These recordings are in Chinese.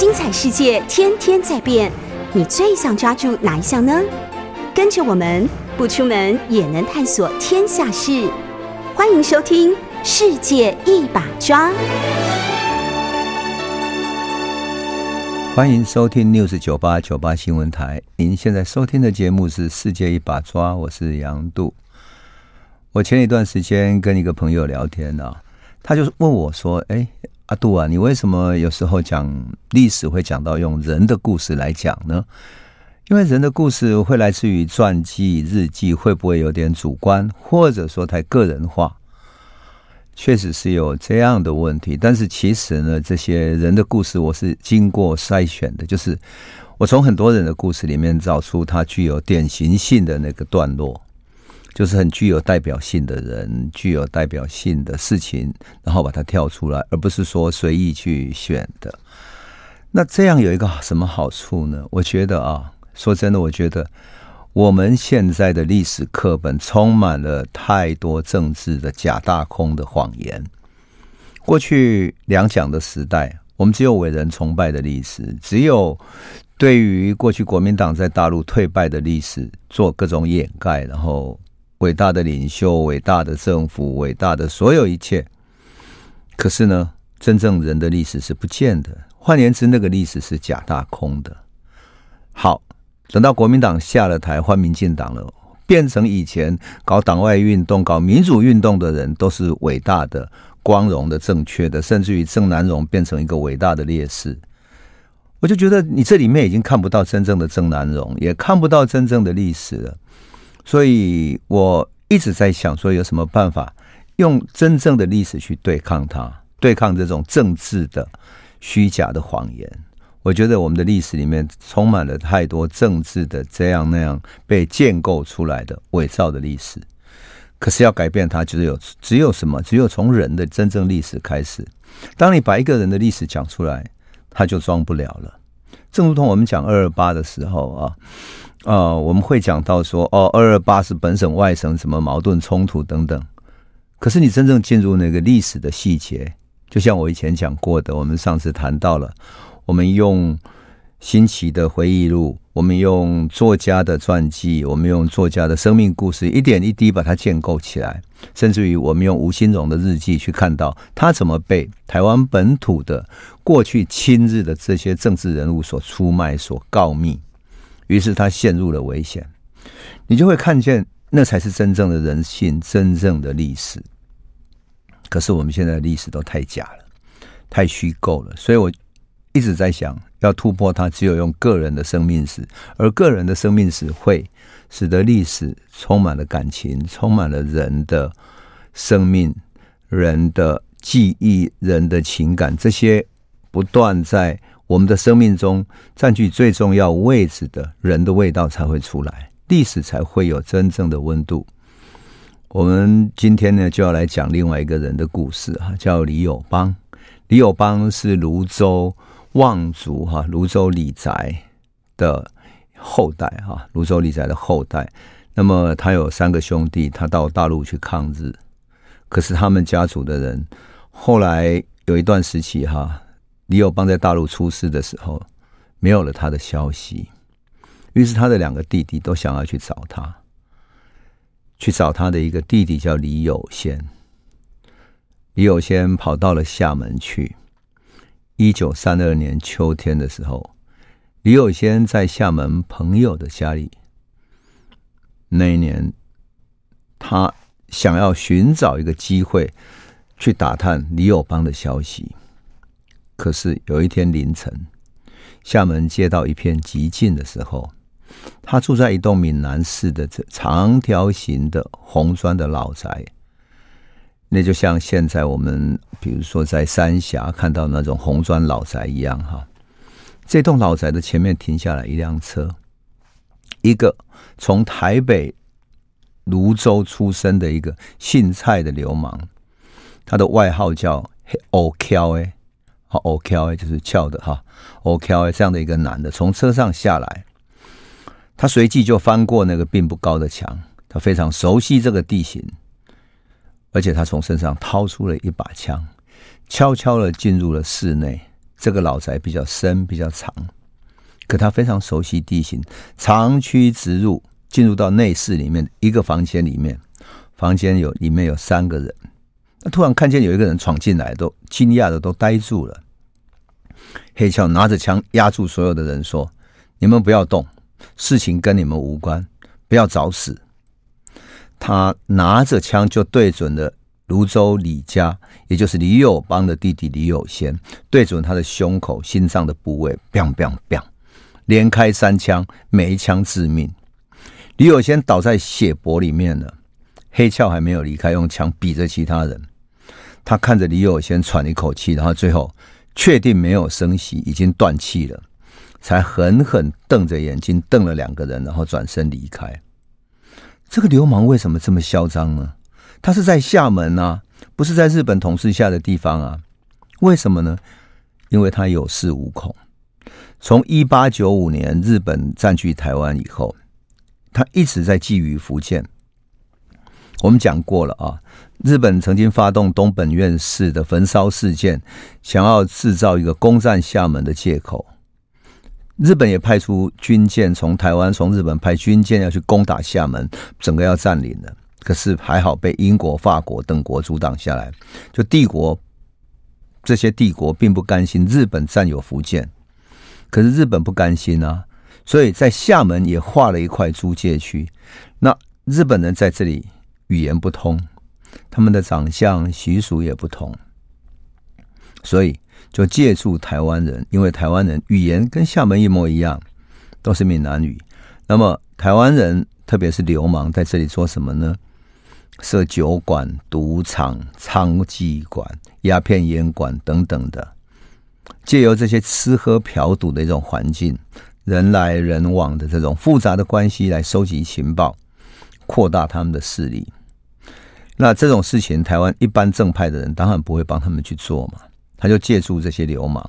精彩世界天天在变，你最想抓住哪一项呢？跟着我们不出门也能探索天下事，欢迎收听《世界一把抓》。欢迎收听 News 九八九八新闻台。您现在收听的节目是《世界一把抓》，我是杨度。我前一段时间跟一个朋友聊天呢、啊，他就问我说：“哎，阿杜啊，你为什么有时候讲历史会讲到用人的故事来讲呢？因为人的故事会来自于传记、日记，会不会有点主观，或者说太个人化？”确实是有这样的问题，但是其实呢，这些人的故事我是经过筛选的，就是我从很多人的故事里面找出他具有典型性的那个段落，就是很具有代表性的人，具有代表性的事情，然后把它跳出来，而不是说随意去选的。那这样有一个什么好处呢？我觉得啊，说真的，我觉得。我们现在的历史课本充满了太多政治的假大空的谎言。过去两蒋的时代，我们只有伟人崇拜的历史，只有对于过去国民党在大陆退败的历史做各种掩盖，然后伟大的领袖、伟大的政府、伟大的所有一切。可是呢，真正人的历史是不见的。换言之，那个历史是假大空的。好。等到国民党下了台，换民进党了，变成以前搞党外运动、搞民主运动的人都是伟大的、光荣的、正确的，甚至于郑南榕变成一个伟大的烈士。我就觉得你这里面已经看不到真正的郑南榕，也看不到真正的历史了。所以我一直在想，说有什么办法用真正的历史去对抗它，对抗这种政治的虚假的谎言。我觉得我们的历史里面充满了太多政治的这样那样被建构出来的伪造的历史，可是要改变它，只有只有什么？只有从人的真正历史开始。当你把一个人的历史讲出来，他就装不了了。正如同我们讲二二八的时候啊，呃，我们会讲到说，哦，二二八是本省外省什么矛盾冲突等等。可是你真正进入那个历史的细节，就像我以前讲过的，我们上次谈到了。我们用新奇的回忆录，我们用作家的传记，我们用作家的生命故事，一点一滴把它建构起来。甚至于，我们用吴新荣的日记去看到他怎么被台湾本土的过去亲日的这些政治人物所出卖、所告密，于是他陷入了危险。你就会看见，那才是真正的人性，真正的历史。可是我们现在的历史都太假了，太虚构了，所以我。一直在想要突破它，只有用个人的生命史，而个人的生命史会使得历史充满了感情，充满了人的生命、人的记忆、人的情感，这些不断在我们的生命中占据最重要位置的人的味道才会出来，历史才会有真正的温度。我们今天呢，就要来讲另外一个人的故事哈，叫李友邦。李友邦是泸州。望族哈，泸州李宅的后代哈，泸州李宅的后代。那么他有三个兄弟，他到大陆去抗日，可是他们家族的人后来有一段时期哈，李友邦在大陆出事的时候，没有了他的消息，于是他的两个弟弟都想要去找他，去找他的一个弟弟叫李有先，李有先跑到了厦门去。一九三二年秋天的时候，李有先在厦门朋友的家里。那一年，他想要寻找一个机会去打探李友邦的消息。可是有一天凌晨，厦门街道一片寂静的时候，他住在一栋闽南式的这长条形的红砖的老宅。那就像现在我们，比如说在三峡看到那种红砖老宅一样，哈。这栋老宅的前面停下来一辆车，一个从台北泸州出生的一个姓蔡的流氓，他的外号叫“欧翘”哎，好，欧翘哎就是翘的哈，欧翘哎这样的一个男的从车上下来，他随即就翻过那个并不高的墙，他非常熟悉这个地形。而且他从身上掏出了一把枪，悄悄的进入了室内，这个老宅比较深，比较长，可他非常熟悉地形，长驱直入，进入到内室里面一个房间里面，房间有里面有三个人，那突然看见有一个人闯进来，都惊讶的都呆住了。黑翘拿着枪压住所有的人说：“你们不要动，事情跟你们无关，不要找死。”他拿着枪就对准了泸州李家，也就是李友邦的弟弟李友先，对准他的胸口、心脏的部位，biang bang bang 连开三枪，每一枪致命。李友先倒在血泊里面了，黑翘还没有离开，用枪比着其他人。他看着李友先喘了一口气，然后最后确定没有生息，已经断气了，才狠狠瞪着眼睛瞪了两个人，然后转身离开。这个流氓为什么这么嚣张呢？他是在厦门啊，不是在日本统治下的地方啊？为什么呢？因为他有恃无恐。从一八九五年日本占据台湾以后，他一直在觊觎福建。我们讲过了啊，日本曾经发动东本愿寺的焚烧事件，想要制造一个攻占厦门的借口。日本也派出军舰从台湾，从日本派军舰要去攻打厦门，整个要占领了。可是还好被英国、法国等国阻挡下来。就帝国这些帝国并不甘心日本占有福建，可是日本不甘心啊，所以在厦门也划了一块租界区。那日本人在这里语言不通，他们的长相习俗也不同，所以就借助台湾人，因为台湾人语言跟厦门一模一样，都是闽南语。那么台湾人，特别是流氓，在这里做什么呢？设酒馆、赌场、娼妓馆、鸦片烟馆等等的，借由这些吃喝嫖赌的一种环境，人来人往的这种复杂的关系来收集情报，扩大他们的势力。那这种事情，台湾一般正派的人当然不会帮他们去做嘛，他就借助这些流氓，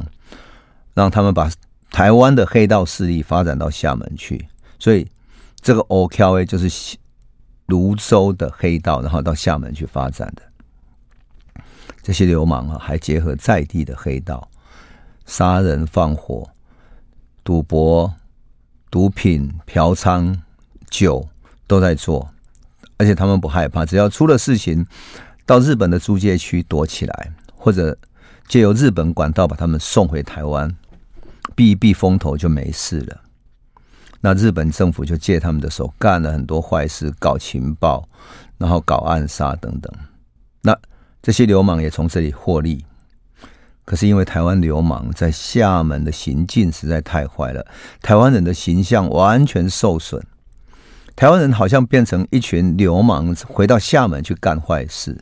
让他们把台湾的黑道势力发展到厦门去，所以这个 OKA 就是。泸州的黑道，然后到厦门去发展的这些流氓啊，还结合在地的黑道，杀人放火、赌博、毒品、嫖娼、酒都在做，而且他们不害怕，只要出了事情，到日本的租界区躲起来，或者借由日本管道把他们送回台湾，避一避风头就没事了。那日本政府就借他们的手干了很多坏事，搞情报，然后搞暗杀等等。那这些流氓也从这里获利。可是因为台湾流氓在厦门的行径实在太坏了，台湾人的形象完全受损。台湾人好像变成一群流氓，回到厦门去干坏事。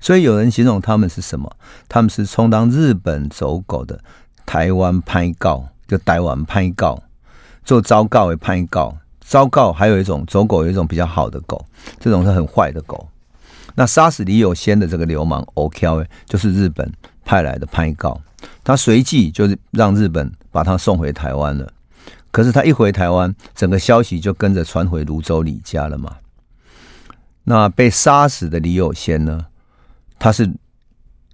所以有人形容他们是什么？他们是充当日本走狗的台湾拍告，就台湾拍告。做招告的拍告，招告还有一种走狗，有一种比较好的狗，这种是很坏的狗。那杀死李有先的这个流氓 OK，就是日本派来的拍告，他随即就是让日本把他送回台湾了。可是他一回台湾，整个消息就跟着传回泸州李家了嘛。那被杀死的李有先呢，他是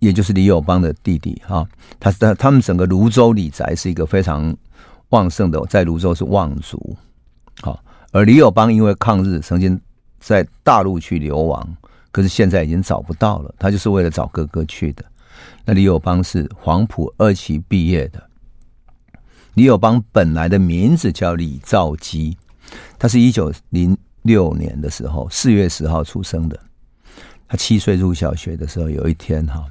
也就是李友邦的弟弟哈，他他他们整个泸州李宅是一个非常。旺盛的在泸州是望族，好，而李友邦因为抗日曾经在大陆去流亡，可是现在已经找不到了。他就是为了找哥哥去的。那李友邦是黄埔二期毕业的。李友邦本来的名字叫李兆基，他是一九零六年的时候四月十号出生的。他七岁入小学的时候，有一天哈，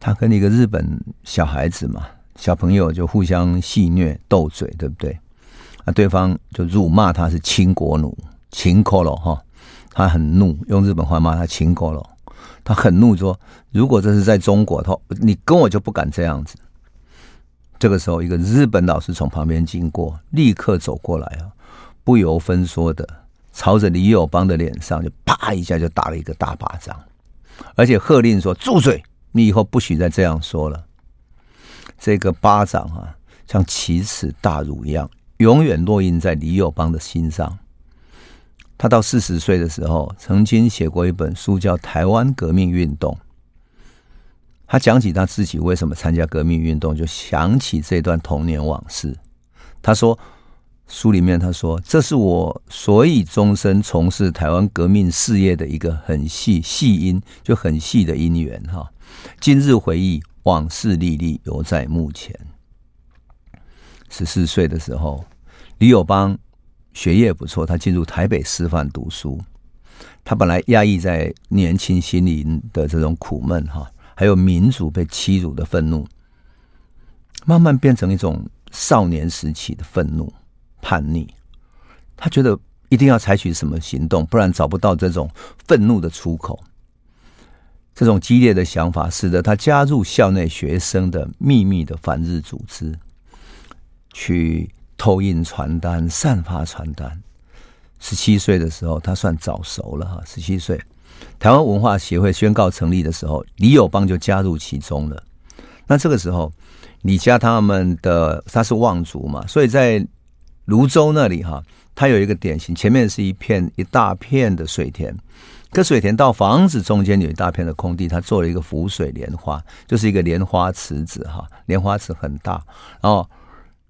他跟一个日本小孩子嘛。小朋友就互相戏谑斗嘴，对不对？那对方就辱骂他是清国奴，秦国佬哈。他很怒，用日本话骂他秦国佬。他很怒说：“如果这是在中国，他你跟我就不敢这样子。”这个时候，一个日本老师从旁边经过，立刻走过来啊，不由分说的朝着李友邦的脸上就啪一下就打了一个大巴掌，而且喝令说：“住嘴！你以后不许再这样说了。”这个巴掌啊，像奇耻大辱一样，永远烙印在李友邦的心上。他到四十岁的时候，曾经写过一本书，叫《台湾革命运动》。他讲起他自己为什么参加革命运动，就想起这段童年往事。他说，书里面他说，这是我所以终身从事台湾革命事业的一个很细细因，就很细的因缘哈。今日回忆往事历历，犹在目前。十四岁的时候，李友邦学业不错，他进入台北师范读书。他本来压抑在年轻心灵的这种苦闷哈，还有民主被欺辱的愤怒，慢慢变成一种少年时期的愤怒、叛逆。他觉得一定要采取什么行动，不然找不到这种愤怒的出口。这种激烈的想法，使得他加入校内学生的秘密的反日组织。去偷印传单、散发传单。十七岁的时候，他算早熟了哈。十七岁，台湾文化协会宣告成立的时候，李友邦就加入其中了。那这个时候，李家他们的他是望族嘛，所以在泸州那里哈，他有一个典型，前面是一片一大片的水田，可水田到房子中间有一大片的空地，他做了一个浮水莲花，就是一个莲花池子哈，莲花池很大，然后。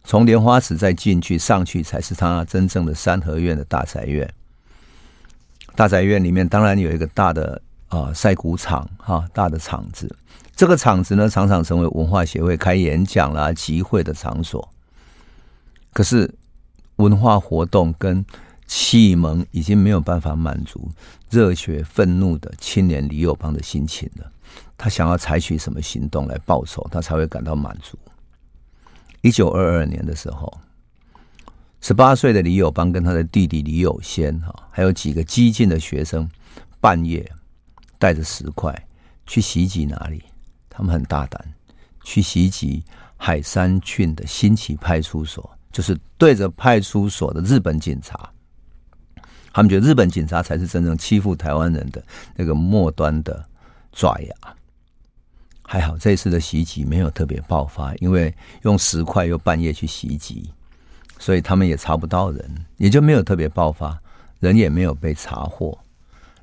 从莲花池再进去上去，才是他真正的三合院的大宅院。大宅院里面当然有一个大的啊晒谷场哈，大的场子。这个场子呢，常常成为文化协会开演讲啦、集会的场所。可是文化活动跟启蒙已经没有办法满足热血愤怒的青年李友邦的心情了。他想要采取什么行动来报仇，他才会感到满足。一九二二年的时候，十八岁的李友邦跟他的弟弟李友先哈，还有几个激进的学生，半夜带着石块去袭击哪里？他们很大胆，去袭击海山郡的新奇派出所，就是对着派出所的日本警察。他们觉得日本警察才是真正欺负台湾人的那个末端的爪牙。还好这次的袭击没有特别爆发，因为用石块又半夜去袭击，所以他们也查不到人，也就没有特别爆发，人也没有被查获。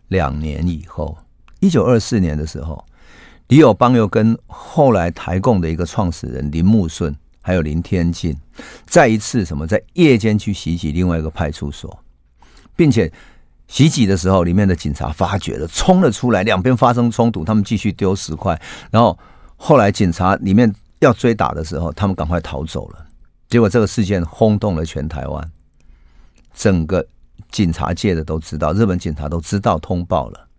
两年以后，一九二四年的时候，李友邦又跟后来台共的一个创始人林木顺还有林天进，再一次什么在夜间去袭击另外一个派出所，并且。袭击的时候，里面的警察发觉了，冲了出来，两边发生冲突，他们继续丢石块，然后后来警察里面要追打的时候，他们赶快逃走了。结果这个事件轰动了全台湾，整个警察界的都知道，日本警察都知道通报了。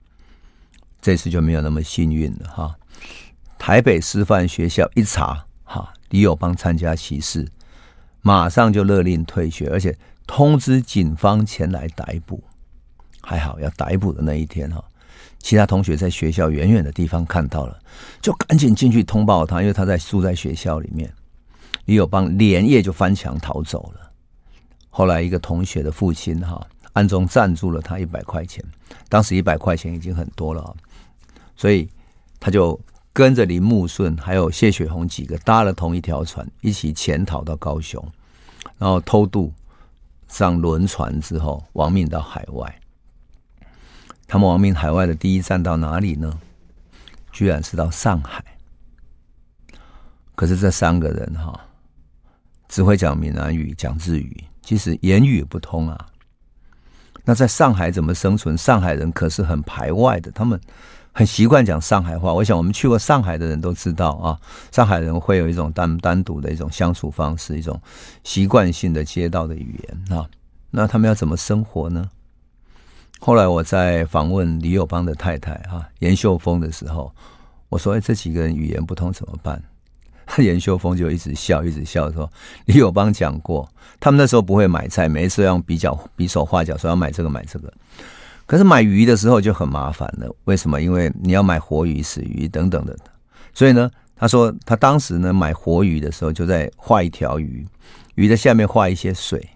这次就没有那么幸运了哈。台北师范学校一查，哈，李友邦参加歧视，马上就勒令退学，而且通知警方前来逮捕。还好，要逮捕的那一天哈，其他同学在学校远远的地方看到了，就赶紧进去通报他，因为他在住在学校里面。李友邦连夜就翻墙逃走了。后来一个同学的父亲哈，暗中赞助了他一百块钱，当时一百块钱已经很多了，所以他就跟着林木顺还有谢雪红几个搭了同一条船，一起潜逃到高雄，然后偷渡上轮船之后亡命到海外。他们亡命海外的第一站到哪里呢？居然是到上海。可是这三个人哈，只会讲闽南语、讲日语，其实言语不通啊。那在上海怎么生存？上海人可是很排外的，他们很习惯讲上海话。我想我们去过上海的人都知道啊，上海人会有一种单单独的一种相处方式，一种习惯性的街道的语言啊。那他们要怎么生活呢？后来我在访问李友邦的太太哈严秀峰的时候，我说：“哎，这几个人语言不通怎么办？” 严秀峰就一直笑，一直笑说：“李友邦讲过，他们那时候不会买菜，每一次用比较比手画脚说要买这个买这个。可是买鱼的时候就很麻烦了，为什么？因为你要买活鱼、死鱼等等的。所以呢，他说他当时呢买活鱼的时候，就在画一条鱼，鱼的下面画一些水。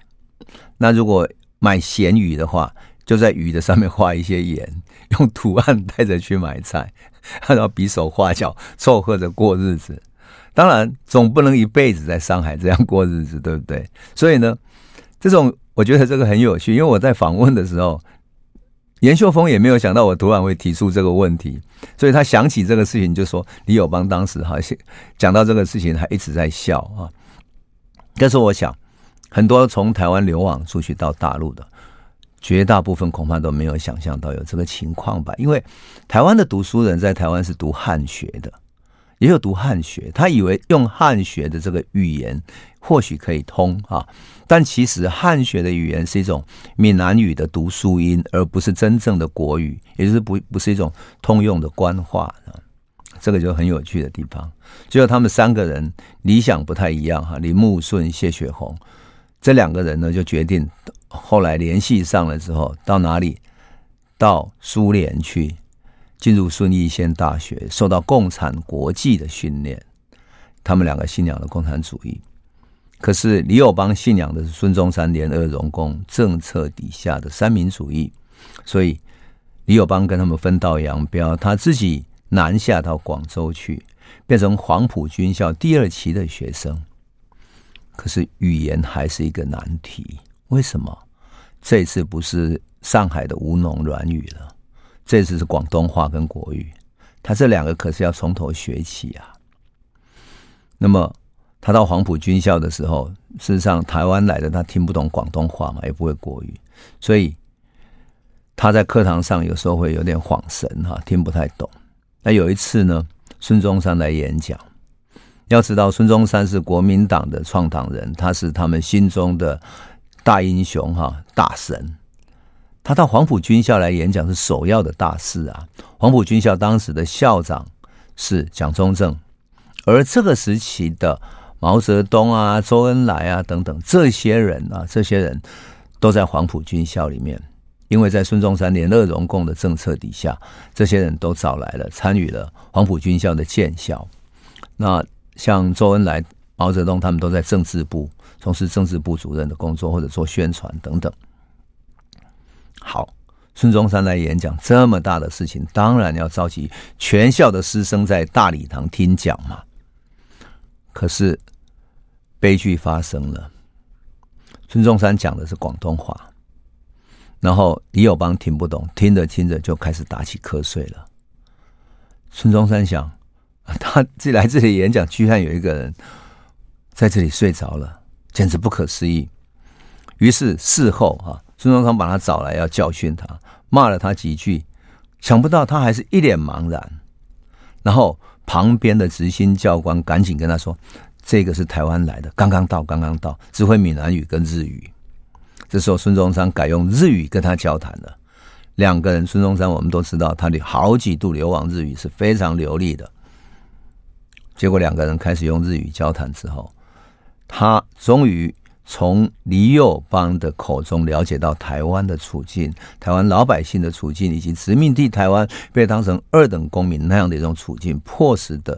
那如果买咸鱼的话，就在鱼的上面画一些盐，用图案带着去买菜，然后比手画脚凑合着过日子。当然，总不能一辈子在上海这样过日子，对不对？所以呢，这种我觉得这个很有趣，因为我在访问的时候，严秀峰也没有想到我突然会提出这个问题，所以他想起这个事情就说李友邦当时好像讲到这个事情还一直在笑啊。但是我想，很多从台湾流亡出去到大陆的，绝大部分恐怕都没有想象到有这个情况吧？因为台湾的读书人在台湾是读汉学的。也有读汉学，他以为用汉学的这个语言或许可以通啊，但其实汉学的语言是一种闽南语的读书音，而不是真正的国语，也就是不不是一种通用的官话啊。这个就很有趣的地方。最后他们三个人理想不太一样哈，林木顺、谢雪红这两个人呢，就决定后来联系上了之后，到哪里？到苏联去。进入孙逸仙大学，受到共产国际的训练。他们两个信仰的共产主义，可是李友邦信仰的是孙中山联俄容共政策底下的三民主义，所以李友邦跟他们分道扬镳。他自己南下到广州去，变成黄埔军校第二期的学生。可是语言还是一个难题，为什么？这次不是上海的吴侬软语了。这次是广东话跟国语，他这两个可是要从头学起啊。那么他到黄埔军校的时候，事实上台湾来的他听不懂广东话嘛，也不会国语，所以他在课堂上有时候会有点恍神哈，听不太懂。那有一次呢，孙中山来演讲，要知道孙中山是国民党的创党人，他是他们心中的大英雄哈，大神。他到黄埔军校来演讲是首要的大事啊！黄埔军校当时的校长是蒋中正，而这个时期的毛泽东啊、周恩来啊等等这些人啊，这些人都在黄埔军校里面，因为在孙中山联俄容共的政策底下，这些人都找来了，参与了黄埔军校的建校。那像周恩来、毛泽东他们都在政治部从事政治部主任的工作，或者做宣传等等。好，孙中山来演讲这么大的事情，当然要召集全校的师生在大礼堂听讲嘛。可是悲剧发生了，孙中山讲的是广东话，然后李友邦听不懂，听着听着就开始打起瞌睡了。孙中山想，他自己来这里演讲，居然有一个人在这里睡着了，简直不可思议。于是事后啊。孙中山把他找来，要教训他，骂了他几句，想不到他还是一脸茫然。然后旁边的执行教官赶紧跟他说：“这个是台湾来的，刚刚到，刚刚到，只会闽南语跟日语。”这时候孙中山改用日语跟他交谈了。两个人，孙中山我们都知道，他的好几度流亡日语是非常流利的。结果两个人开始用日语交谈之后，他终于。从李友邦的口中了解到台湾的处境，台湾老百姓的处境，以及殖民地台湾被当成二等公民那样的一种处境，迫使的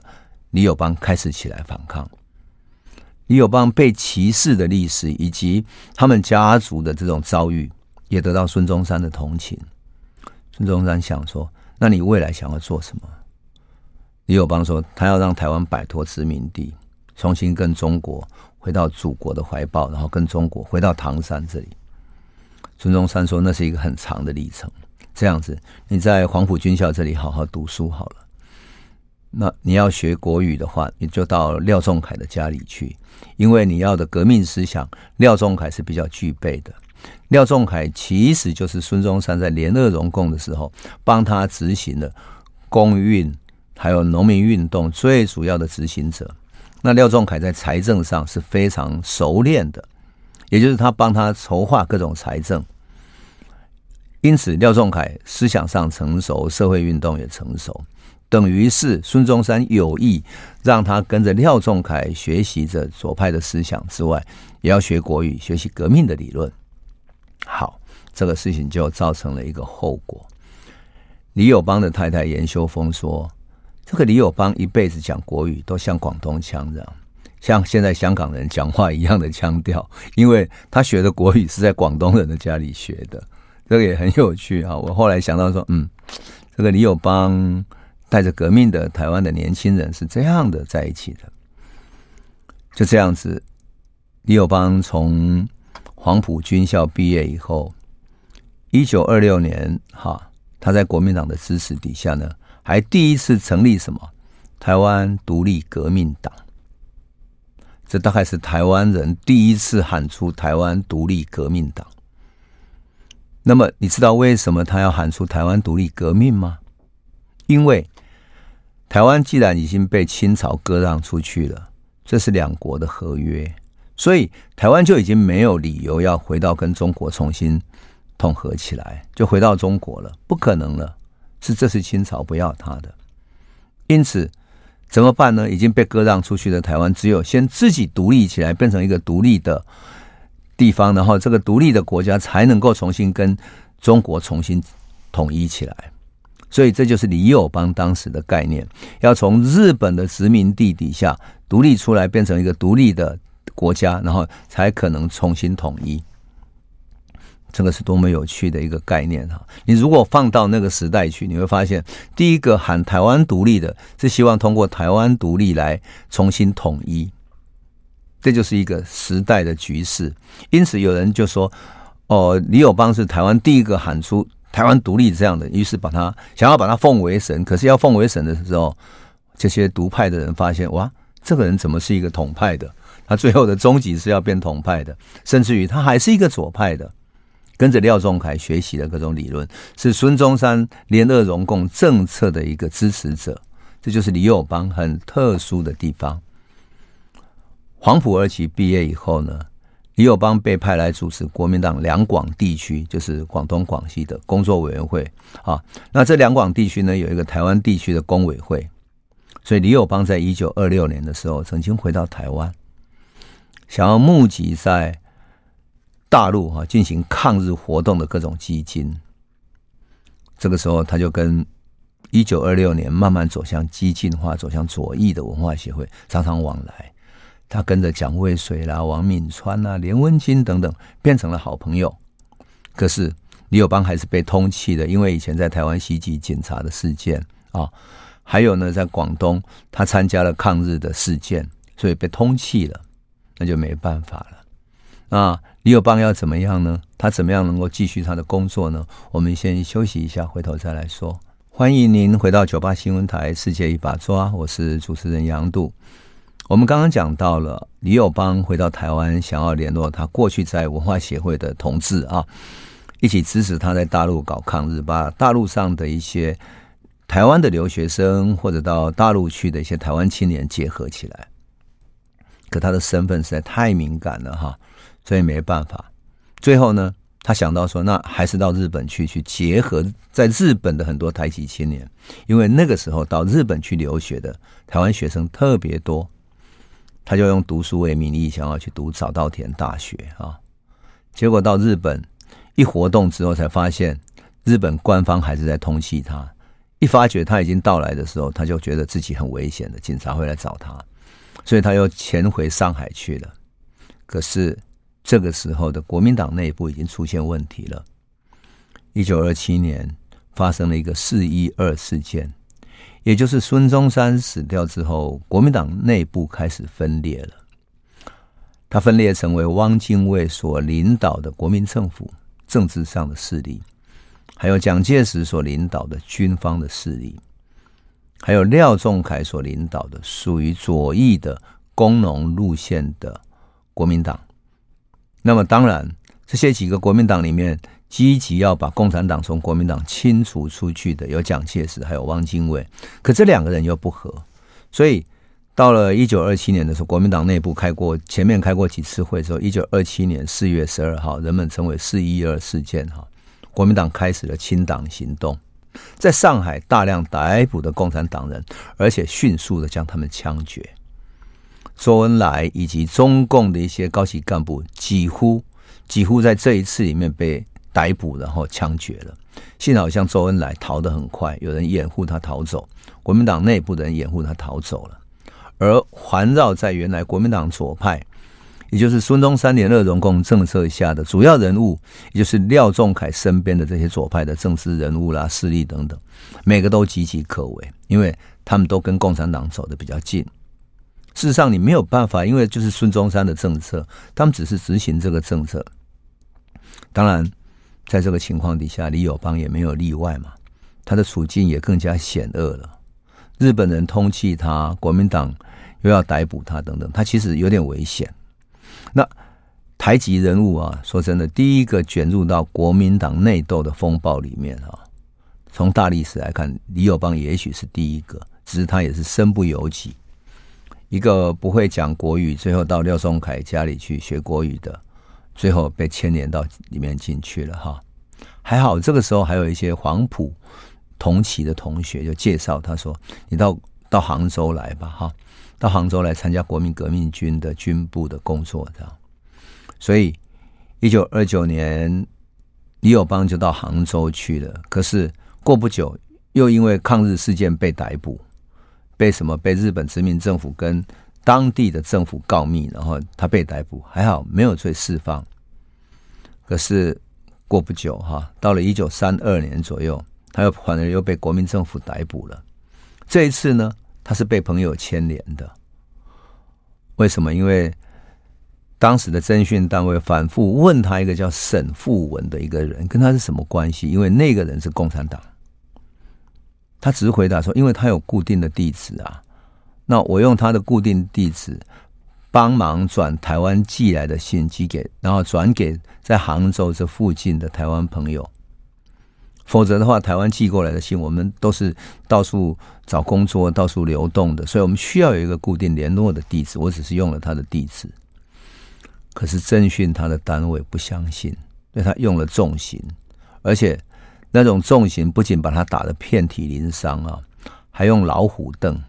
李友邦开始起来反抗。李友邦被歧视的历史，以及他们家族的这种遭遇，也得到孙中山的同情。孙中山想说：“那你未来想要做什么？”李友邦说：“他要让台湾摆脱殖民地，重新跟中国。”回到祖国的怀抱，然后跟中国回到唐山这里。孙中山说：“那是一个很长的历程。这样子，你在黄埔军校这里好好读书好了。那你要学国语的话，你就到廖仲恺的家里去，因为你要的革命思想，廖仲恺是比较具备的。廖仲恺其实就是孙中山在联俄容共的时候帮他执行的工运还有农民运动最主要的执行者。”那廖仲恺在财政上是非常熟练的，也就是他帮他筹划各种财政，因此廖仲恺思想上成熟，社会运动也成熟，等于是孙中山有意让他跟着廖仲恺学习着左派的思想之外，也要学国语，学习革命的理论。好，这个事情就造成了一个后果。李友邦的太太严修峰说。这个李友邦一辈子讲国语都像广东腔这样，像现在香港人讲话一样的腔调，因为他学的国语是在广东人的家里学的，这个也很有趣啊。我后来想到说，嗯，这个李友邦带着革命的台湾的年轻人是这样的在一起的，就这样子。李友邦从黄埔军校毕业以后，一九二六年，哈，他在国民党的支持底下呢，还第一次成立什么台湾独立革命党。这大概是台湾人第一次喊出台湾独立革命党。那么，你知道为什么他要喊出台湾独立革命吗？因为台湾既然已经被清朝割让出去了，这是两国的合约，所以台湾就已经没有理由要回到跟中国重新统合起来，就回到中国了，不可能了。是这是清朝不要他的，因此。怎么办呢？已经被割让出去的台湾，只有先自己独立起来，变成一个独立的地方，然后这个独立的国家才能够重新跟中国重新统一起来。所以这就是李友邦当时的概念，要从日本的殖民地底下独立出来，变成一个独立的国家，然后才可能重新统一。这个是多么有趣的一个概念哈！你如果放到那个时代去，你会发现，第一个喊台湾独立的，是希望通过台湾独立来重新统一，这就是一个时代的局势。因此，有人就说：“哦，李友邦是台湾第一个喊出台湾独立这样的。”于是把他想要把他奉为神。可是要奉为神的时候，这些独派的人发现：“哇，这个人怎么是一个统派的？他最后的终极是要变统派的，甚至于他还是一个左派的。”跟着廖仲恺学习的各种理论，是孙中山联俄容共政策的一个支持者，这就是李友邦很特殊的地方。黄埔二期毕业以后呢，李友邦被派来主持国民党两广地区，就是广东、广西的工作委员会啊。那这两广地区呢，有一个台湾地区的工委会，所以李友邦在一九二六年的时候，曾经回到台湾，想要募集在。大陆哈进行抗日活动的各种基金，这个时候他就跟一九二六年慢慢走向激进化、走向左翼的文化协会常常往来。他跟着蒋渭水啦、王敏川啊、连温金等等变成了好朋友。可是李友邦还是被通缉的，因为以前在台湾袭击警察的事件啊，还有呢，在广东他参加了抗日的事件，所以被通缉了，那就没办法了。啊，李友邦要怎么样呢？他怎么样能够继续他的工作呢？我们先休息一下，回头再来说。欢迎您回到九八新闻台《世界一把抓》，我是主持人杨度。我们刚刚讲到了李友邦回到台湾，想要联络他过去在文化协会的同志啊，一起支持他在大陆搞抗日，把大陆上的一些台湾的留学生或者到大陆去的一些台湾青年结合起来。可他的身份实在太敏感了哈。所以没办法，最后呢，他想到说，那还是到日本去，去结合在日本的很多台籍青年，因为那个时候到日本去留学的台湾学生特别多，他就用读书为名义，想要去读早稻田大学啊。结果到日本一活动之后，才发现日本官方还是在通缉他。一发觉他已经到来的时候，他就觉得自己很危险的，警察会来找他，所以他又潜回上海去了。可是。这个时候的国民党内部已经出现问题了。一九二七年发生了一个四一二事件，也就是孙中山死掉之后，国民党内部开始分裂了。他分裂成为汪精卫所领导的国民政府政治上的势力，还有蒋介石所领导的军方的势力，还有廖仲恺所领导的属于左翼的工农路线的国民党。那么当然，这些几个国民党里面积极要把共产党从国民党清除出去的有蒋介石，还有汪精卫。可这两个人又不合，所以到了一九二七年的时候，国民党内部开过前面开过几次会之后，一九二七年四月十二号，人们称为四一二事件哈，国民党开始了清党行动，在上海大量逮捕的共产党人，而且迅速的将他们枪决。周恩来以及中共的一些高级干部几乎几乎在这一次里面被逮捕，然后枪决了。幸好像周恩来逃得很快，有人掩护他逃走，国民党内部的人掩护他逃走了。而环绕在原来国民党左派，也就是孙中山联俄容共政策下的主要人物，也就是廖仲恺身边的这些左派的政治人物啦、势力等等，每个都岌岌可危，因为他们都跟共产党走得比较近。事实上，你没有办法，因为就是孙中山的政策，他们只是执行这个政策。当然，在这个情况底下，李友邦也没有例外嘛，他的处境也更加险恶了。日本人通缉他，国民党又要逮捕他，等等，他其实有点危险。那台籍人物啊，说真的，第一个卷入到国民党内斗的风暴里面啊，从大历史来看，李友邦也许是第一个，只是他也是身不由己，一个不会讲国语，最后到廖仲恺家里去学国语的。最后被牵连到里面进去了哈，还好这个时候还有一些黄埔同期的同学就介绍他说：“你到到杭州来吧哈，到杭州来参加国民革命军的军部的工作这样。”所以一九二九年李友邦就到杭州去了。可是过不久又因为抗日事件被逮捕，被什么？被日本殖民政府跟。当地的政府告密，然后他被逮捕，还好没有罪释放。可是过不久哈，到了一九三二年左右，他又反而又被国民政府逮捕了。这一次呢，他是被朋友牵连的。为什么？因为当时的侦讯单位反复问他一个叫沈富文的一个人，跟他是什么关系？因为那个人是共产党。他只是回答说，因为他有固定的地址啊。那我用他的固定地址帮忙转台湾寄来的信寄给，然后转给在杭州这附近的台湾朋友。否则的话，台湾寄过来的信，我们都是到处找工作、到处流动的，所以我们需要有一个固定联络的地址。我只是用了他的地址，可是征讯他的单位不相信，对他用了重刑，而且那种重刑不仅把他打得遍体鳞伤啊，还用老虎凳。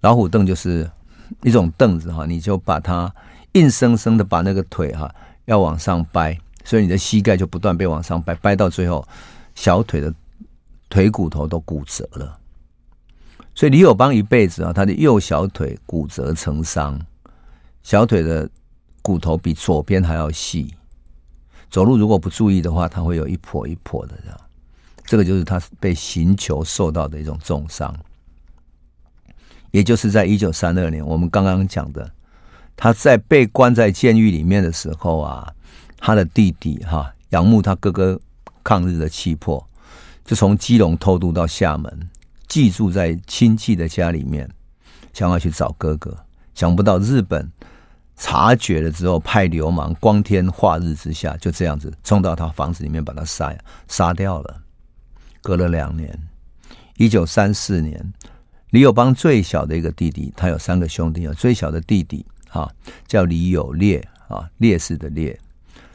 老虎凳就是一种凳子哈，你就把它硬生生的把那个腿哈要往上掰，所以你的膝盖就不断被往上掰，掰到最后小腿的腿骨头都骨折了。所以李友邦一辈子啊，他的右小腿骨折成伤，小腿的骨头比左边还要细，走路如果不注意的话，他会有一跛一跛的这样。这个就是他被刑求受到的一种重伤。也就是在一九三二年，我们刚刚讲的，他在被关在监狱里面的时候啊，他的弟弟哈仰慕他哥哥抗日的气魄，就从基隆偷渡到厦门，寄住在亲戚的家里面，想要去找哥哥。想不到日本察觉了之后，派流氓光天化日之下就这样子冲到他房子里面，把他杀杀掉了。隔了两年，一九三四年。李友邦最小的一个弟弟，他有三个兄弟啊。最小的弟弟啊，叫李友烈啊，烈士的烈。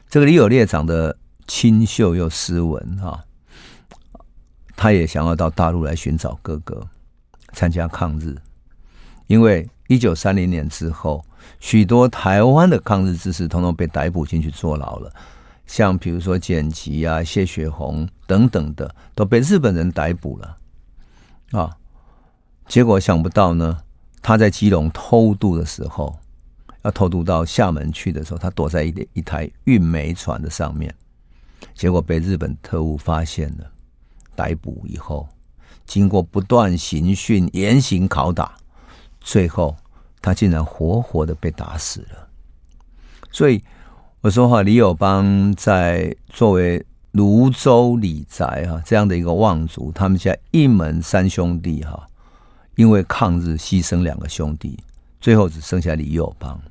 这个李友烈长得清秀又斯文啊，他也想要到大陆来寻找哥哥，参加抗日。因为一九三零年之后，许多台湾的抗日志士统统被逮捕进去坐牢了，像比如说简吉啊、谢雪红等等的，都被日本人逮捕了啊。结果想不到呢，他在基隆偷渡的时候，要偷渡到厦门去的时候，他躲在一一台运煤船的上面，结果被日本特务发现了，逮捕以后，经过不断刑讯、严刑拷打，最后他竟然活活的被打死了。所以我说哈，李友邦在作为泸州李宅哈这样的一个望族，他们家一门三兄弟哈。因为抗日牺牲两个兄弟，最后只剩下李友邦，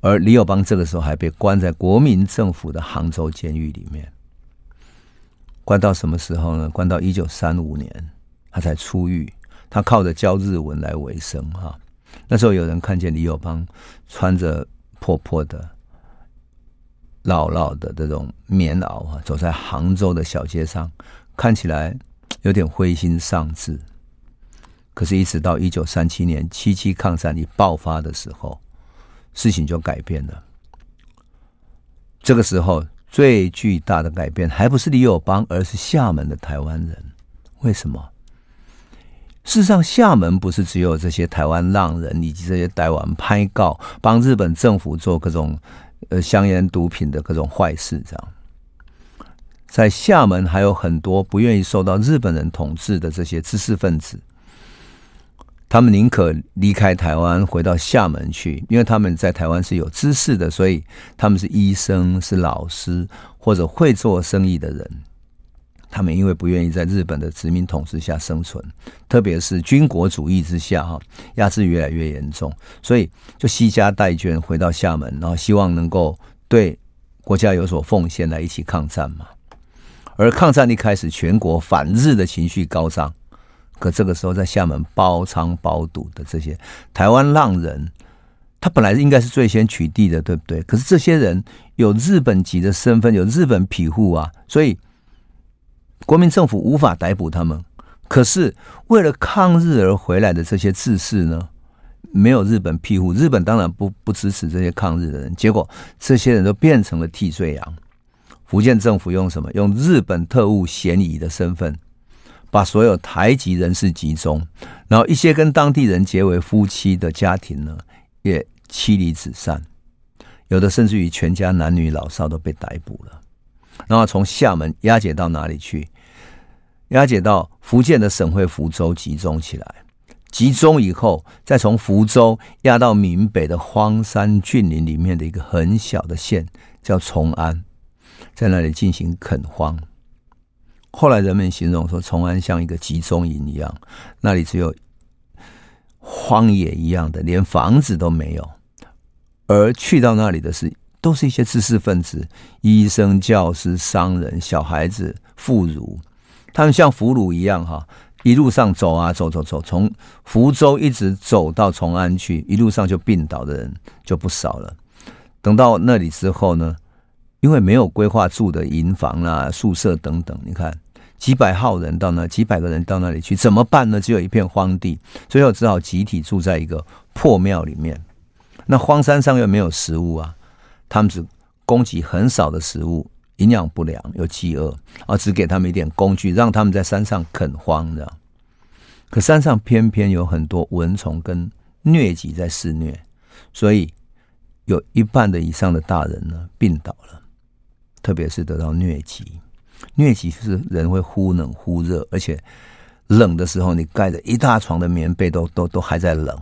而李友邦这个时候还被关在国民政府的杭州监狱里面，关到什么时候呢？关到一九三五年，他才出狱。他靠着教日文来维生哈。那时候有人看见李友邦穿着破破的、老老的这种棉袄啊，走在杭州的小街上，看起来有点灰心丧志。可是，一直到一九三七年七七抗战一爆发的时候，事情就改变了。这个时候，最巨大的改变还不是李友邦，而是厦门的台湾人。为什么？事实上，厦门不是只有这些台湾浪人以及这些台湾拍告帮日本政府做各种呃香烟毒品的各种坏事，这样。在厦门还有很多不愿意受到日本人统治的这些知识分子。他们宁可离开台湾回到厦门去，因为他们在台湾是有知识的，所以他们是医生、是老师或者会做生意的人。他们因为不愿意在日本的殖民统治下生存，特别是军国主义之下，哈，压制越来越严重，所以就西家带眷回到厦门，然后希望能够对国家有所奉献，来一起抗战嘛。而抗战一开始，全国反日的情绪高涨，可这个时候在厦门包仓包堵的这些台湾浪人，他本来应该是最先取缔的，对不对？可是这些人有日本籍的身份，有日本庇护啊，所以。国民政府无法逮捕他们，可是为了抗日而回来的这些志士呢，没有日本庇护，日本当然不不支持这些抗日的人，结果这些人都变成了替罪羊。福建政府用什么？用日本特务嫌疑的身份，把所有台籍人士集中，然后一些跟当地人结为夫妻的家庭呢，也妻离子散，有的甚至于全家男女老少都被逮捕了，然后从厦门押解到哪里去？押解到福建的省会福州集中起来，集中以后，再从福州押到闽北的荒山峻岭里面的一个很小的县，叫崇安，在那里进行垦荒。后来人们形容说，崇安像一个集中营一样，那里只有荒野一样的，连房子都没有。而去到那里的是，都是一些知识分子、医生、教师、商人、小孩子、妇孺。他们像俘虏一样，哈，一路上走啊走走走，从福州一直走到崇安去，一路上就病倒的人就不少了。等到那里之后呢，因为没有规划住的营房啊、宿舍等等，你看几百号人到那，几百个人到那里去，怎么办呢？只有一片荒地，最后只好集体住在一个破庙里面。那荒山上又没有食物啊，他们只供给很少的食物。营养不良，有饥饿，啊，只给他们一点工具，让他们在山上垦荒，这样。可山上偏偏有很多蚊虫跟疟疾在肆虐，所以有一半的以上的大人呢病倒了，特别是得到疟疾。疟疾就是人会忽冷忽热，而且冷的时候你盖着一大床的棉被都都都还在冷。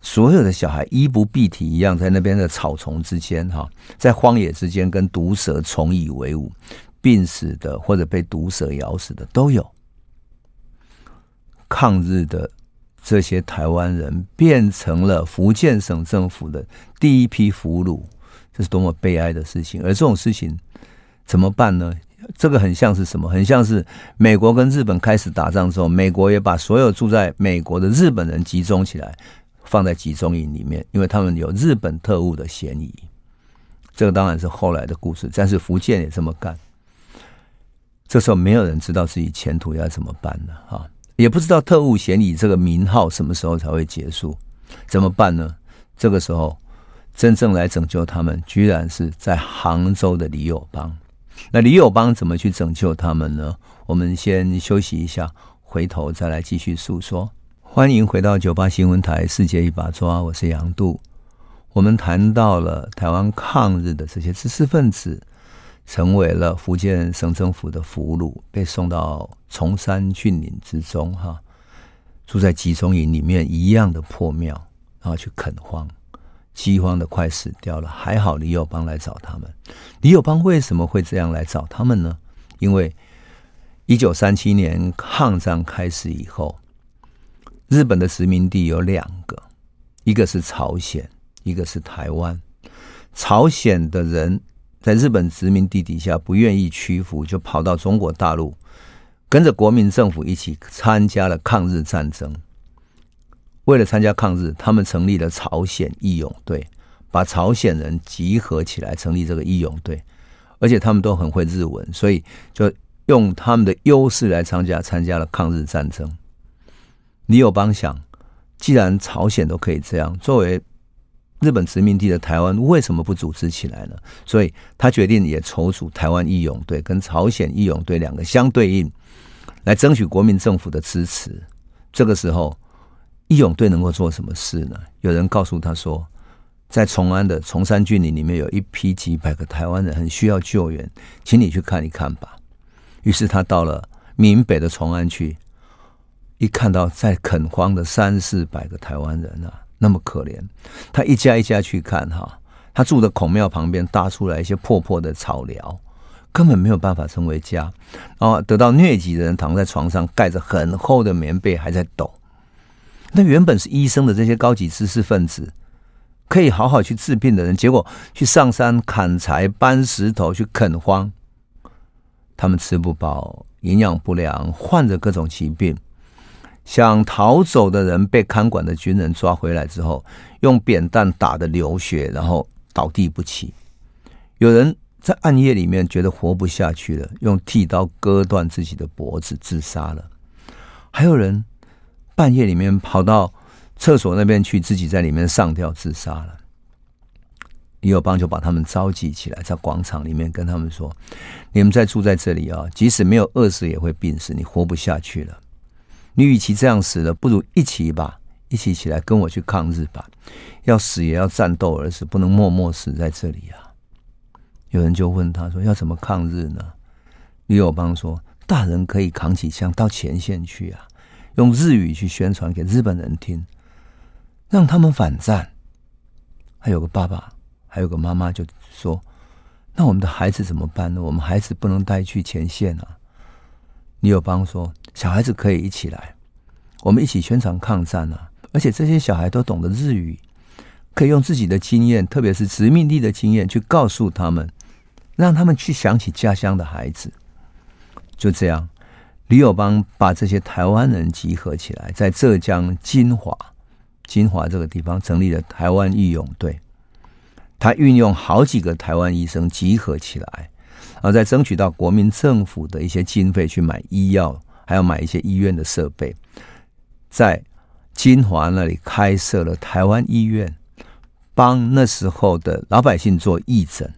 所有的小孩衣不蔽体一样，在那边的草丛之间，哈，在荒野之间跟毒蛇虫蚁为伍，病死的或者被毒蛇咬死的都有。抗日的这些台湾人变成了福建省政府的第一批俘虏，这是多么悲哀的事情！而这种事情怎么办呢？这个很像是什么？很像是美国跟日本开始打仗之后，美国也把所有住在美国的日本人集中起来。放在集中营里面，因为他们有日本特务的嫌疑。这个当然是后来的故事，但是福建也这么干。这时候没有人知道自己前途要怎么办呢？哈，也不知道特务嫌疑这个名号什么时候才会结束，怎么办呢？这个时候，真正来拯救他们，居然是在杭州的李友邦。那李友邦怎么去拯救他们呢？我们先休息一下，回头再来继续诉说。欢迎回到九八新闻台《世界一把抓》，我是杨度。我们谈到了台湾抗日的这些知识分子，成为了福建省政府的俘虏，被送到崇山峻岭之中，哈，住在集中营里面一样的破庙，然后去垦荒，饥荒的快死掉了。还好李友邦来找他们。李友邦为什么会这样来找他们呢？因为一九三七年抗战开始以后。日本的殖民地有两个，一个是朝鲜，一个是台湾。朝鲜的人在日本殖民地底下不愿意屈服，就跑到中国大陆，跟着国民政府一起参加了抗日战争。为了参加抗日，他们成立了朝鲜义勇队，把朝鲜人集合起来成立这个义勇队，而且他们都很会日文，所以就用他们的优势来参加参加了抗日战争。李友邦想，既然朝鲜都可以这样，作为日本殖民地的台湾，为什么不组织起来呢？所以他决定也筹组台湾义勇队，跟朝鲜义勇队两个相对应，来争取国民政府的支持。这个时候，义勇队能够做什么事呢？有人告诉他说，在崇安的崇山峻岭里面有一批几百个台湾人很需要救援，请你去看一看吧。于是他到了闽北的崇安区。一看到在垦荒的三四百个台湾人啊，那么可怜，他一家一家去看哈，他住的孔庙旁边搭出来一些破破的草寮，根本没有办法成为家。然后得到疟疾的人躺在床上，盖着很厚的棉被，还在抖。那原本是医生的这些高级知识分子，可以好好去治病的人，结果去上山砍柴、搬石头去垦荒，他们吃不饱，营养不良，患着各种疾病。想逃走的人被看管的军人抓回来之后，用扁担打得流血，然后倒地不起。有人在暗夜里面觉得活不下去了，用剃刀割断自己的脖子自杀了。还有人半夜里面跑到厕所那边去，自己在里面上吊自杀了。李友邦就把他们召集起来，在广场里面跟他们说：“你们再住在这里啊，即使没有饿死，也会病死，你活不下去了。”你与其这样死了，不如一起吧，一起起来跟我去抗日吧。要死也要战斗而死，不能默默死在这里啊！有人就问他说：“要怎么抗日呢？”李友邦说：“大人可以扛起枪到前线去啊，用日语去宣传给日本人听，让他们反战。”还有个爸爸，还有个妈妈就说：“那我们的孩子怎么办呢？我们孩子不能带去前线啊。”李友邦说：“小孩子可以一起来，我们一起宣传抗战啊！而且这些小孩都懂得日语，可以用自己的经验，特别是殖民地的经验，去告诉他们，让他们去想起家乡的孩子。”就这样，李友邦把这些台湾人集合起来，在浙江金华，金华这个地方成立了台湾义勇队。他运用好几个台湾医生集合起来。然后再争取到国民政府的一些经费去买医药，还要买一些医院的设备，在金华那里开设了台湾医院，帮那时候的老百姓做义诊。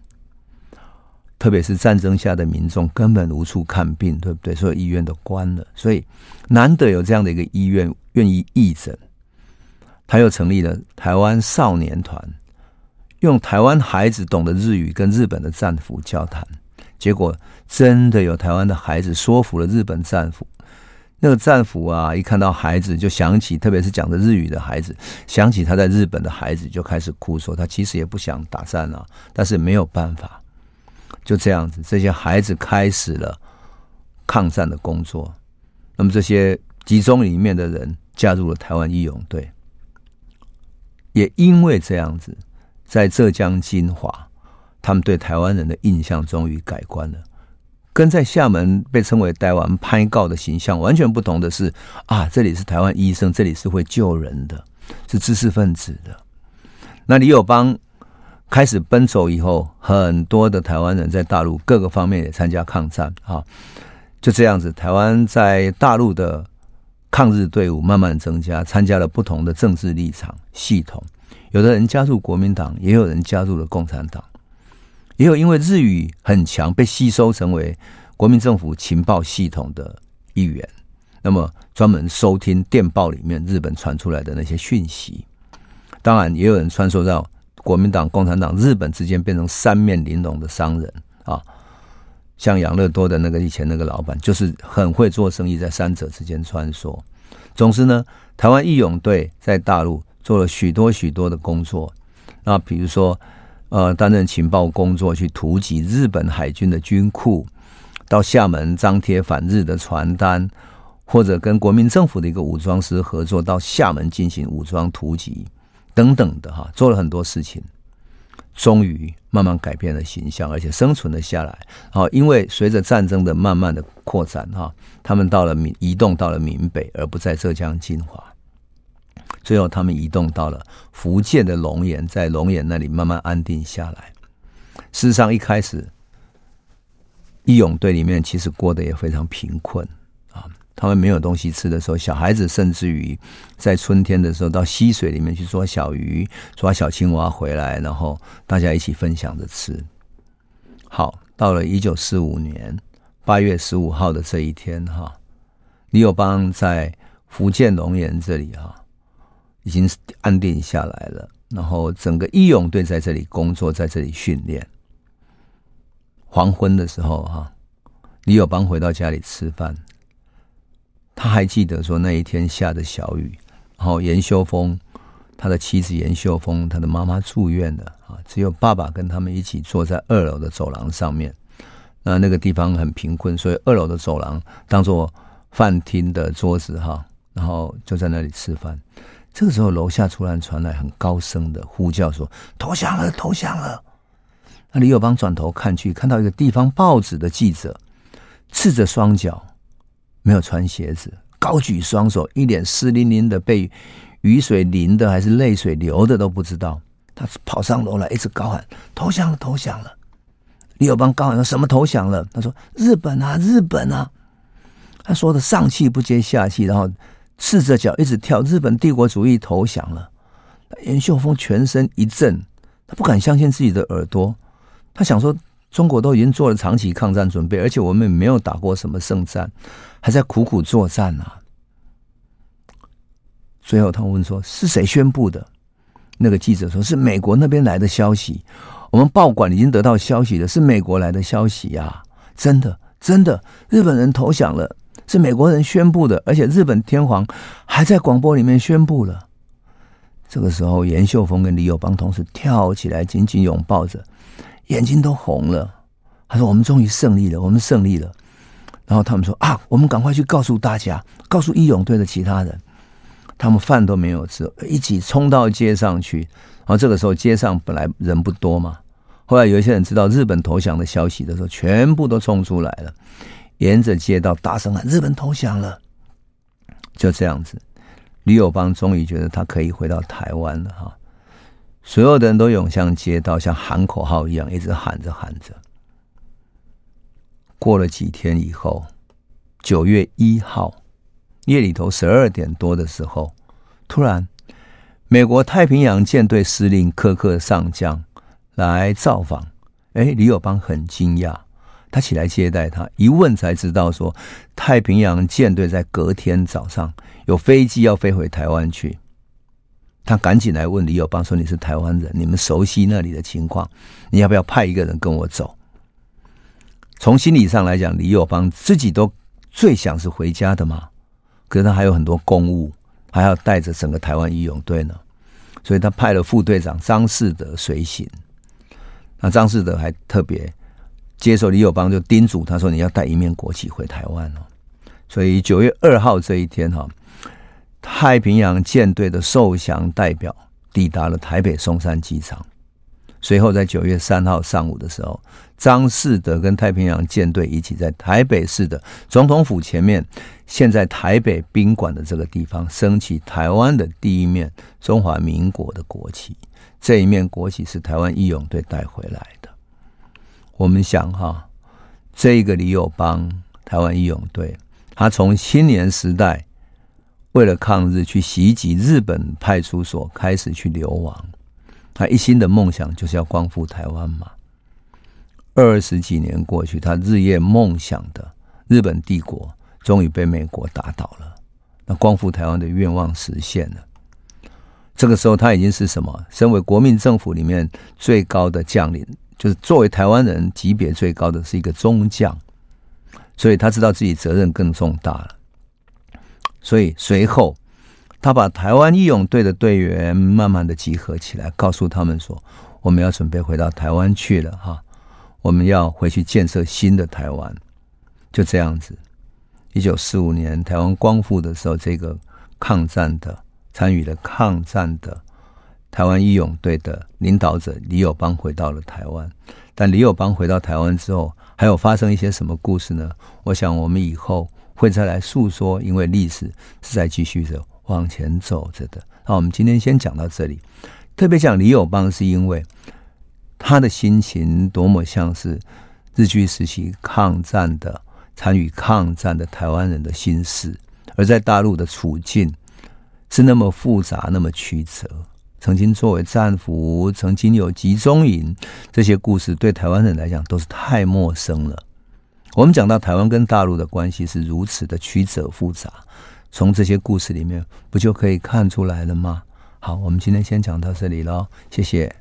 特别是战争下的民众根本无处看病，对不对？所有医院都关了，所以难得有这样的一个医院愿意义诊。他又成立了台湾少年团，用台湾孩子懂得日语跟日本的战俘交谈。结果真的有台湾的孩子说服了日本战俘，那个战俘啊，一看到孩子就想起，特别是讲的日语的孩子，想起他在日本的孩子，就开始哭，说他其实也不想打战啊，但是没有办法，就这样子，这些孩子开始了抗战的工作。那么这些集中里面的人加入了台湾义勇队，也因为这样子，在浙江金华。他们对台湾人的印象终于改观了，跟在厦门被称为台湾拍告的形象完全不同的是啊，这里是台湾医生，这里是会救人的，是知识分子的。那李友邦开始奔走以后，很多的台湾人在大陆各个方面也参加抗战啊，就这样子，台湾在大陆的抗日队伍慢慢增加，参加了不同的政治立场系统，有的人加入国民党，也有人加入了共产党。也有因为日语很强，被吸收成为国民政府情报系统的一员，那么专门收听电报里面日本传出来的那些讯息。当然，也有人穿梭到国民党、共产党、日本之间变成三面玲珑的商人啊，像养乐多的那个以前那个老板，就是很会做生意，在三者之间穿梭。总之呢，台湾义勇队在大陆做了许多许多的工作，那比如说。呃，担任情报工作，去突击日本海军的军库，到厦门张贴反日的传单，或者跟国民政府的一个武装师合作，到厦门进行武装突击等等的哈，做了很多事情，终于慢慢改变了形象，而且生存了下来。好，因为随着战争的慢慢的扩展哈，他们到了闽移动到了闽北，而不在浙江金华。最后，他们移动到了福建的龙岩，在龙岩那里慢慢安定下来。事实上，一开始义勇队里面其实过得也非常贫困啊。他们没有东西吃的时候，小孩子甚至于在春天的时候到溪水里面去捉小鱼、抓小青蛙回来，然后大家一起分享着吃。好，到了一九四五年八月十五号的这一天，哈，李友邦在福建龙岩这里，哈。已经安定下来了，然后整个义勇队在这里工作，在这里训练。黄昏的时候，哈，李友邦回到家里吃饭，他还记得说那一天下着小雨，然后严秀峰他的妻子严秀峰他的妈妈住院了啊，只有爸爸跟他们一起坐在二楼的走廊上面。那那个地方很贫困，所以二楼的走廊当做饭厅的桌子哈，然后就在那里吃饭。这个时候，楼下突然传来很高声的呼叫，说：“投降了，投降了！”那李友邦转头看去，看到一个地方报纸的记者，赤着双脚，没有穿鞋子，高举双手，一脸湿淋淋的，被雨水淋的还是泪水流的都不知道。他跑上楼来，一直高喊：“投降了，投降了！”李友邦高喊说：“什么投降了？”他说：“日本啊，日本啊！”他说的上气不接下气，然后赤着脚一直跳。日本帝国主义投降了。严秀峰全身一震，他不敢相信自己的耳朵。他想说：“中国都已经做了长期抗战准备，而且我们也没有打过什么胜战，还在苦苦作战呢、啊。”最后他问说：“是谁宣布的？”那个记者说：“是美国那边来的消息。”我们报馆已经得到消息了，是美国来的消息呀、啊！真的，真的，日本人投降了，是美国人宣布的，而且日本天皇还在广播里面宣布了。这个时候，严秀峰跟李友邦同时跳起来，紧紧拥抱着，眼睛都红了。他说：“我们终于胜利了，我们胜利了。”然后他们说：“啊，我们赶快去告诉大家，告诉义勇队的其他人。”他们饭都没有吃，一起冲到街上去。然后这个时候，街上本来人不多嘛。后来有一些人知道日本投降的消息的时候，全部都冲出来了，沿着街道大声喊：“日本投降了！”就这样子，李友邦终于觉得他可以回到台湾了哈。所有的人都涌向街道，像喊口号一样，一直喊着喊着。过了几天以后，九月一号夜里头十二点多的时候，突然。美国太平洋舰队司令柯克上将来造访，哎，李友邦很惊讶，他起来接待他，一问才知道说，太平洋舰队在隔天早上有飞机要飞回台湾去，他赶紧来问李友邦说：“你是台湾人，你们熟悉那里的情况，你要不要派一个人跟我走？”从心理上来讲，李友邦自己都最想是回家的嘛，可是他还有很多公务。还要带着整个台湾义勇队呢，所以他派了副队长张士德随行。那张士德还特别接受李友邦，就叮嘱他说：“你要带一面国旗回台湾哦。”所以九月二号这一天哈，太平洋舰队的受降代表抵达了台北松山机场。随后在九月三号上午的时候，张士德跟太平洋舰队一起在台北市的总统府前面，现在台北宾馆的这个地方升起台湾的第一面中华民国的国旗。这一面国旗是台湾义勇队带回来。我们想哈，这个李友邦台湾义勇队，他从青年时代为了抗日去袭击日本派出所，开始去流亡。他一心的梦想就是要光复台湾嘛。二十几年过去，他日夜梦想的日本帝国终于被美国打倒了，那光复台湾的愿望实现了。这个时候，他已经是什么？身为国民政府里面最高的将领，就是作为台湾人级别最高的是一个中将，所以他知道自己责任更重大了。所以随后。他把台湾义勇队的队员慢慢的集合起来，告诉他们说：“我们要准备回到台湾去了，哈，我们要回去建设新的台湾。”就这样子，一九四五年台湾光复的时候，这个抗战的参与了抗战的台湾义勇队的领导者李友邦回到了台湾。但李友邦回到台湾之后，还有发生一些什么故事呢？我想我们以后会再来诉说，因为历史是在继续着。往前走着的，那我们今天先讲到这里。特别讲李友邦，是因为他的心情多么像是日据时期抗战的、参与抗战的台湾人的心事，而在大陆的处境是那么复杂、那么曲折。曾经作为战俘，曾经有集中营，这些故事对台湾人来讲都是太陌生了。我们讲到台湾跟大陆的关系是如此的曲折复杂。从这些故事里面，不就可以看出来了吗？好，我们今天先讲到这里喽，谢谢。